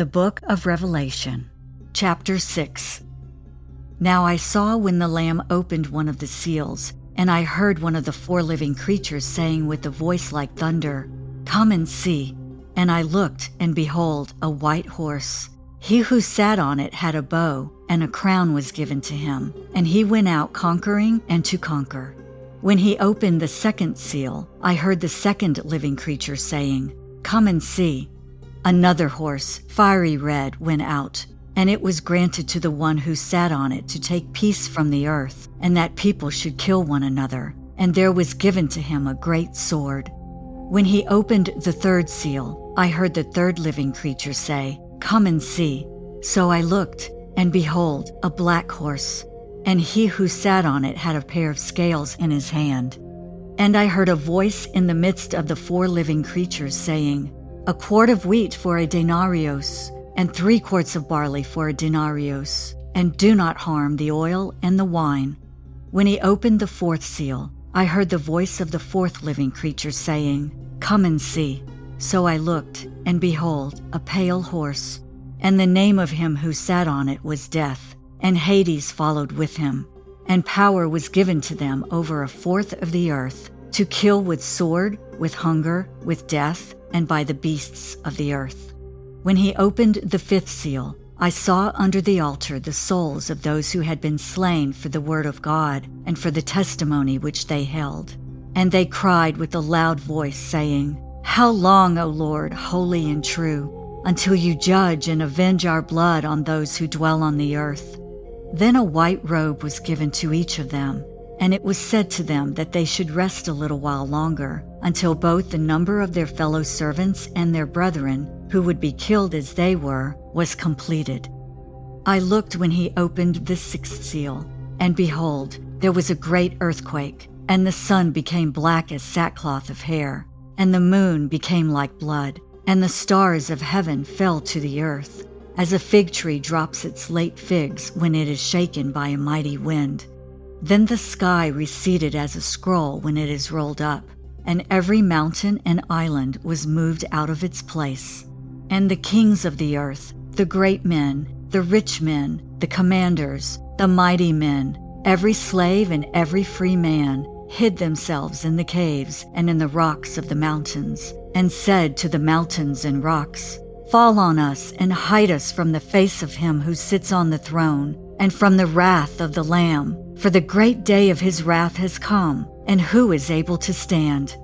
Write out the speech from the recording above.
The Book of Revelation, Chapter 6. Now I saw when the Lamb opened one of the seals, and I heard one of the four living creatures saying with a voice like thunder, Come and see. And I looked, and behold, a white horse. He who sat on it had a bow, and a crown was given to him, and he went out conquering and to conquer. When he opened the second seal, I heard the second living creature saying, Come and see. Another horse, fiery red, went out, and it was granted to the one who sat on it to take peace from the earth, and that people should kill one another. And there was given to him a great sword. When he opened the third seal, I heard the third living creature say, Come and see. So I looked, and behold, a black horse, and he who sat on it had a pair of scales in his hand. And I heard a voice in the midst of the four living creatures saying, a quart of wheat for a denarius, and three quarts of barley for a denarius, and do not harm the oil and the wine. When he opened the fourth seal, I heard the voice of the fourth living creature saying, Come and see. So I looked, and behold, a pale horse, and the name of him who sat on it was Death, and Hades followed with him. And power was given to them over a fourth of the earth, to kill with sword, with hunger, with death, and by the beasts of the earth. When he opened the fifth seal, I saw under the altar the souls of those who had been slain for the word of God and for the testimony which they held. And they cried with a loud voice, saying, How long, O Lord, holy and true, until you judge and avenge our blood on those who dwell on the earth? Then a white robe was given to each of them and it was said to them that they should rest a little while longer, until both the number of their fellow servants and their brethren, who would be killed as they were, was completed. I looked when he opened the sixth seal, and behold, there was a great earthquake, and the sun became black as sackcloth of hair, and the moon became like blood, and the stars of heaven fell to the earth, as a fig tree drops its late figs when it is shaken by a mighty wind. Then the sky receded as a scroll when it is rolled up, and every mountain and island was moved out of its place. And the kings of the earth, the great men, the rich men, the commanders, the mighty men, every slave and every free man, hid themselves in the caves and in the rocks of the mountains, and said to the mountains and rocks, Fall on us and hide us from the face of him who sits on the throne, and from the wrath of the Lamb. For the great day of his wrath has come, and who is able to stand?